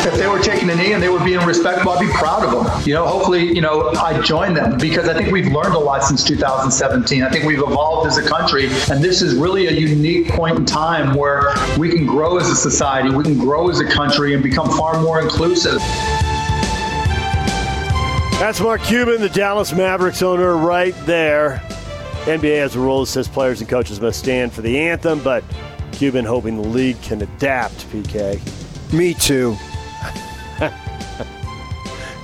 If they were taking a knee and they were being respectful, I'd be proud of them. You know, hopefully, you know, I join them because I think we've learned a lot since 2017. I think we've evolved as a country, and this is really a unique point in time where we can grow as a society, we can grow as a country, and become far more inclusive. That's Mark Cuban, the Dallas Mavericks owner, right there. NBA has a rule that says players and coaches must stand for the anthem, but Cuban hoping the league can adapt, PK. Me too.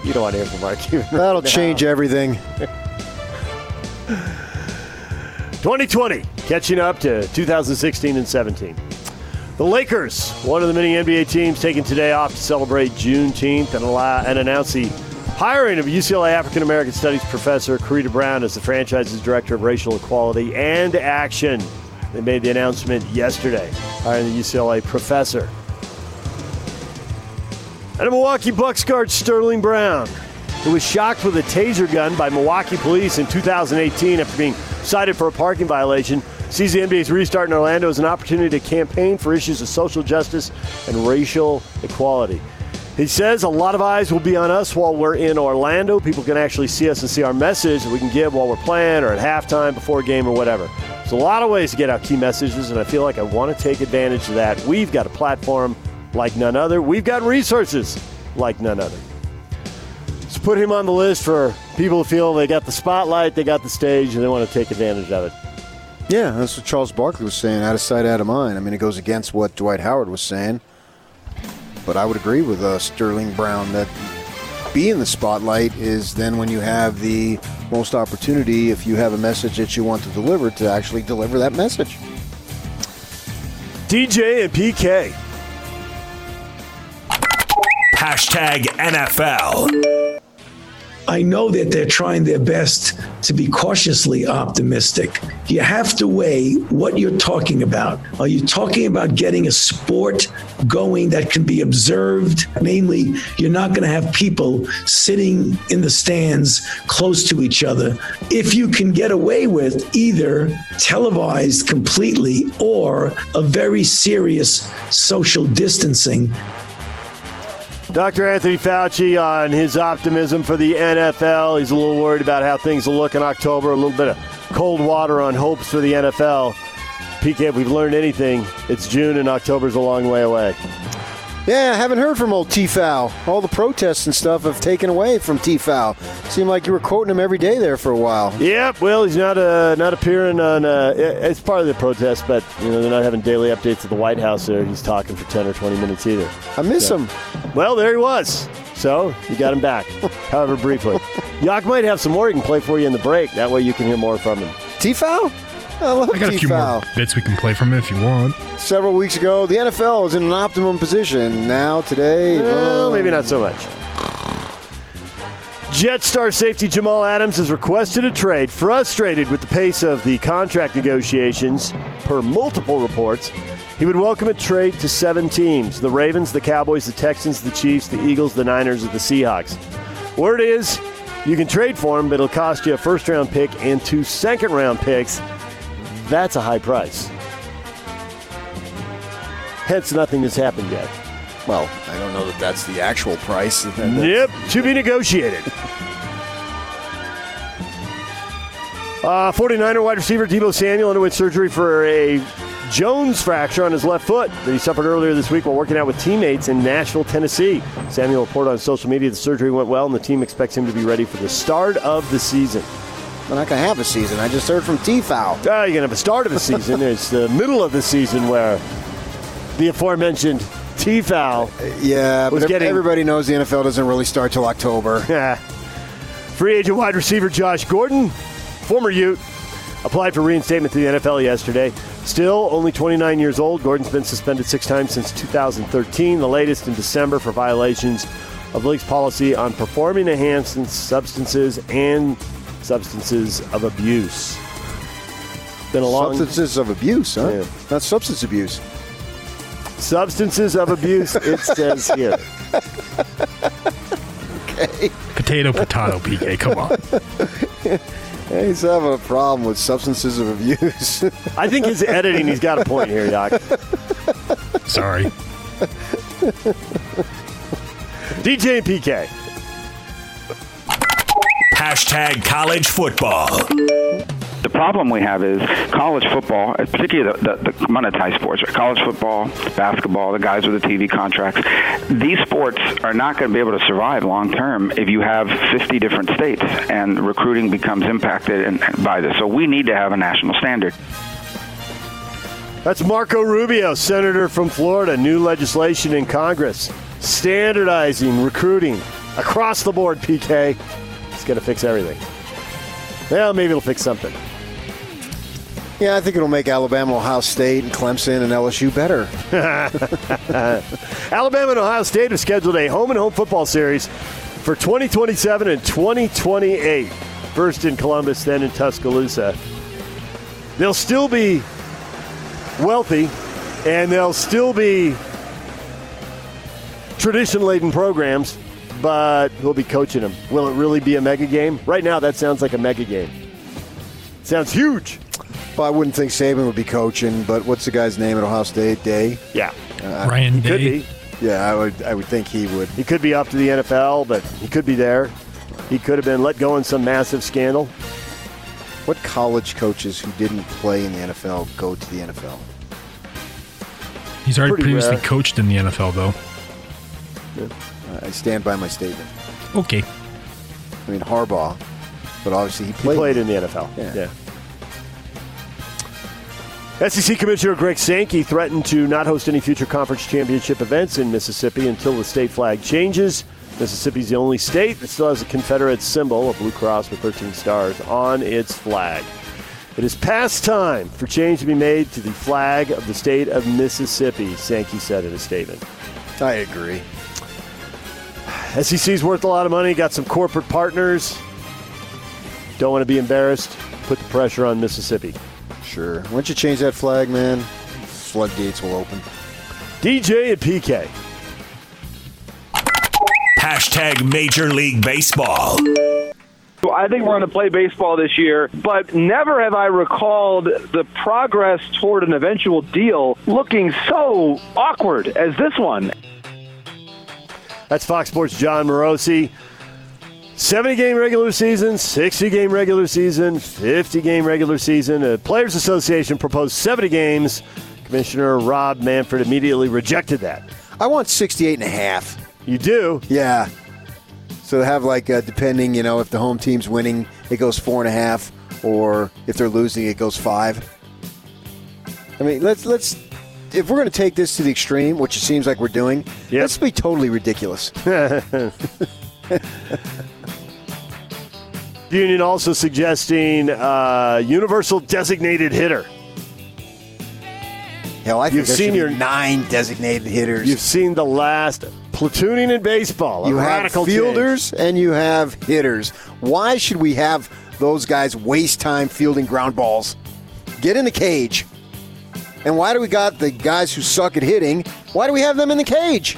You don't want to hear from Mark Cuban. That'll now. change everything. 2020, catching up to 2016 and 17. The Lakers, one of the many NBA teams taking today off to celebrate Juneteenth and, allow, and announce the hiring of UCLA African American Studies professor Karida Brown as the franchise's director of racial equality and action. They made the announcement yesterday, hiring the UCLA professor. And a Milwaukee Bucks guard Sterling Brown, who was shocked with a taser gun by Milwaukee police in 2018 after being cited for a parking violation, sees the NBA's restart in Orlando as an opportunity to campaign for issues of social justice and racial equality. He says a lot of eyes will be on us while we're in Orlando. People can actually see us and see our message that we can give while we're playing or at halftime, before a game, or whatever. There's a lot of ways to get out key messages, and I feel like I want to take advantage of that. We've got a platform like none other. We've got resources like none other. So put him on the list for people who feel they got the spotlight, they got the stage, and they want to take advantage of it. Yeah, that's what Charles Barkley was saying. Out of sight, out of mind. I mean, it goes against what Dwight Howard was saying. But I would agree with uh, Sterling Brown that being the spotlight is then when you have the most opportunity, if you have a message that you want to deliver, to actually deliver that message. DJ and PK. Hashtag NFL. I know that they're trying their best to be cautiously optimistic. You have to weigh what you're talking about. Are you talking about getting a sport going that can be observed? Namely, you're not going to have people sitting in the stands close to each other. If you can get away with either televised completely or a very serious social distancing, Dr. Anthony Fauci on his optimism for the NFL. He's a little worried about how things will look in October. A little bit of cold water on hopes for the NFL. PK, if we've learned anything, it's June and October's a long way away. Yeah, I haven't heard from old T-Foul. All the protests and stuff have taken away from T-Foul. Seemed like you were quoting him every day there for a while. Yep. Well, he's not uh, not appearing on. Uh, it's part of the protest, but you know they're not having daily updates at the White House. There, he's talking for ten or twenty minutes either. I miss him. Well, there he was. So you got him back, however briefly. Yak might have some more he can play for you in the break. That way you can hear more from him. T-Foul? I love I got a few more T-Foul. bits we can play from it if you want. Several weeks ago, the NFL was in an optimum position. Now, today, Well, uh, maybe not so much. Jets star safety Jamal Adams has requested a trade, frustrated with the pace of the contract negotiations, per multiple reports. He would welcome a trade to seven teams the Ravens, the Cowboys, the Texans, the Chiefs, the Eagles, the Niners, and the Seahawks. Word is you can trade for him, but it'll cost you a first round pick and two second round picks. That's a high price. Hence, nothing has happened yet. well, I don't know that that's the actual price. Yep, to be negotiated. Uh, 49er wide receiver Deebo Samuel underwent surgery for a Jones fracture on his left foot that he suffered earlier this week while working out with teammates in Nashville, Tennessee. Samuel reported on social media the surgery went well and the team expects him to be ready for the start of the season. We're not going to have a season. I just heard from T-Foul. Uh, you're going to have a start of a season. It's the middle of the season where the aforementioned T-foul Yeah, Was but getting- everybody knows the NFL doesn't really start till October. Yeah. Free agent wide receiver Josh Gordon, former Ute, applied for reinstatement to the NFL yesterday. Still only 29 years old, Gordon's been suspended six times since 2013, the latest in December for violations of league's policy on performing enhancing substances and substances of abuse. Been a long Substances of abuse, huh? Yeah. Not substance abuse. substances of abuse. It says here. Okay. Potato, potato, PK. Come on. He's having a problem with substances of abuse. I think his editing. He's got a point here, Doc. Sorry. DJ and PK. Hashtag college football. The problem we have is college football, particularly the, the, the monetized sports, right? college football, basketball, the guys with the TV contracts. These sports are not going to be able to survive long term if you have 50 different states and recruiting becomes impacted and, by this. So we need to have a national standard. That's Marco Rubio, senator from Florida. New legislation in Congress standardizing recruiting across the board. PK. Going to fix everything. Well, maybe it'll fix something. yeah, I think it'll make Alabama, Ohio State, and Clemson and LSU better. Alabama and Ohio State have scheduled a home and home football series for 2027 and 2028. First in Columbus, then in Tuscaloosa. They'll still be wealthy, and they'll still be tradition laden programs, but who'll be coaching him? Will it really be a mega game? Right now, that sounds like a mega game. Sounds huge. Well, I wouldn't think Saban would be coaching, but what's the guy's name at Ohio State? Day. Yeah, uh, Ryan could Day. be. Yeah, I would. I would think he would. He could be up to the NFL, but he could be there. He could have been let go in some massive scandal. What college coaches who didn't play in the NFL go to the NFL? He's already Pretty previously rare. coached in the NFL, though. I stand by my statement. Okay. I mean Harbaugh, but obviously he He played. played in the NFL. Yeah. yeah. SEC Commissioner Greg Sankey threatened to not host any future conference championship events in Mississippi until the state flag changes. Mississippi is the only state that still has a Confederate symbol, a blue cross with 13 stars, on its flag. It is past time for change to be made to the flag of the state of Mississippi, Sankey said in a statement. I agree. SEC's worth a lot of money, got some corporate partners. Don't want to be embarrassed. Put the pressure on Mississippi. Sure. Once you change that flag, man, floodgates will open. DJ and PK. Hashtag Major League Baseball. I think we're going to play baseball this year, but never have I recalled the progress toward an eventual deal looking so awkward as this one. That's Fox Sports' Jon Morosi. 70 game regular season, 60 game regular season, 50 game regular season. The Players Association proposed 70 games. Commissioner Rob Manfred immediately rejected that. I want 68 and a half. You do? Yeah. So to have like, uh, depending, you know, if the home team's winning, it goes four and a half, or if they're losing, it goes five. I mean, let's let's if we're going to take this to the extreme, which it seems like we're doing, Yep. let's be totally ridiculous. Union also suggesting uh, universal designated hitter. Hell, I think You've seen your- nine designated hitters. You've seen the last platooning in baseball. you have radical change. fielders and you have hitters. Why should we have those guys waste time fielding ground balls? Get in the cage. And why do we got the guys who suck at hitting? Why do we have them in the cage?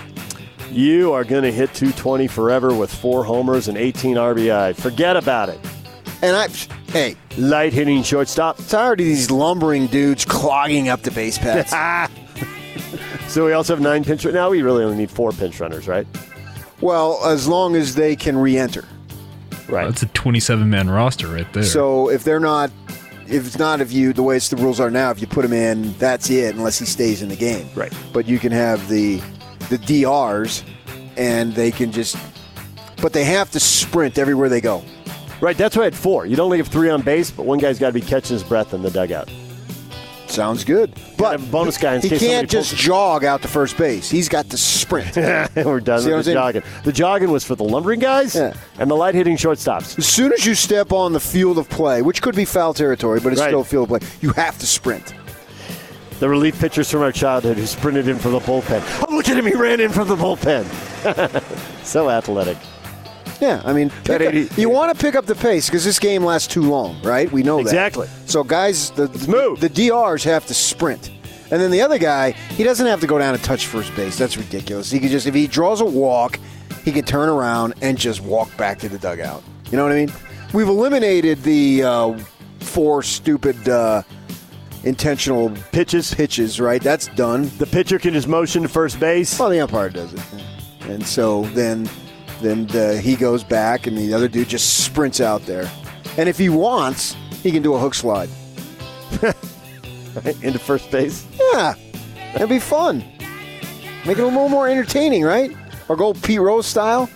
You are going to hit 220 forever with four homers and 18 RBI. Forget about it. And I, hey, Light hitting shortstop. tired of these lumbering dudes clogging up the base paths. So we also have nine pinch. Now we really only need four pinch runners, right? well, as long as they can re-enter. Right. That's a 27 man roster right there. So if they're not, if it's not if you the way it's the rules are now, if you put him in, that's it, unless he stays in the game. Right. But you can have the the DRs, and they can just, but they have to sprint everywhere they go. Right. That's why I had four. You'd only have three on base, but one guy's got to be catching his breath in the dugout. Sounds good. But bonus guy in he case can't just jog out to first base. He's got to sprint. We're done See with the jogging. The jogging was for the lumbering guys Yeah. and the light hitting shortstops. as soon as you step on the field of play, which could be foul territory, but it's Right. still field of play, you have to sprint. The relief pitchers from our childhood who sprinted in from the bullpen. Oh, look at him. He ran in from the bullpen. so athletic. Yeah, I mean, pick up- 80 you want to pick up the pace because this game lasts too long, right? We know Exactly. that. Exactly. So guys, the move. the DRs have to sprint, and then the other guy, he doesn't have to go down and touch first base. That's ridiculous. He could just if he draws a walk, he can turn around and just walk back to the dugout. You know what I mean? We've eliminated the uh, four stupid uh, intentional Pitches. pitches, right? That's done. The pitcher can just motion to first base. Well, the umpire does it, and so then then the, he goes back, and the other dude just sprints out there. And if he wants, he can do a hook slide. into first base. Yeah, that'd be fun. Make it a little more entertaining, right? Or go Pete Rose style.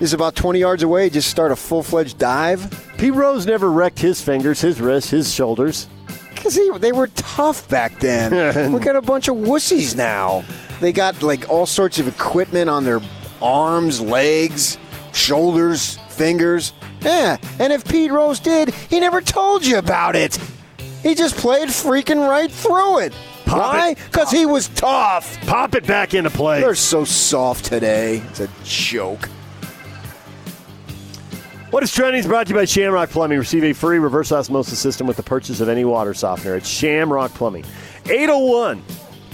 Is about 20 yards away. Just start a full fledged dive. Pete Rose never wrecked his fingers, his wrists, his shoulders. Because they were tough back then. we got a bunch of wussies now. They got like all sorts of equipment on their arms, legs, shoulders, fingers. Yeah, and if Pete Rose did, he never told you about it. He just played freaking right through it. Pop Why? Because he was tough. Pop it back into play. They're so soft today. It's a joke. What is trending is brought to you by Shamrock Plumbing. Receive a free reverse osmosis system with the purchase of any water softener. It's Shamrock Plumbing. 801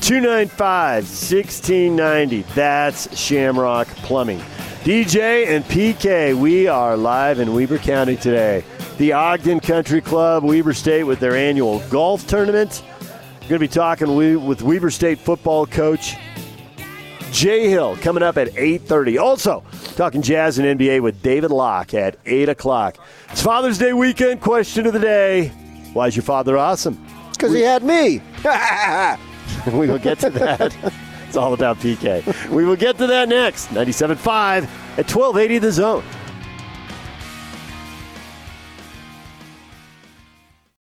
295 1690. That's Shamrock Plumbing. DJ and PK, we are live in Weber County today. The Ogden Country Club, Weber State, with their annual golf tournament. We're going to be talking with Weber State football coach Jay Hill coming up at 8.30. Also, talking jazz and NBA with David Locke at 8 o'clock. It's Father's Day weekend. Question of the day. Why is your father awesome? Because he had me. we will get to that. it's all about PK. We will get to that next. 97.5 at 1280 The Zone.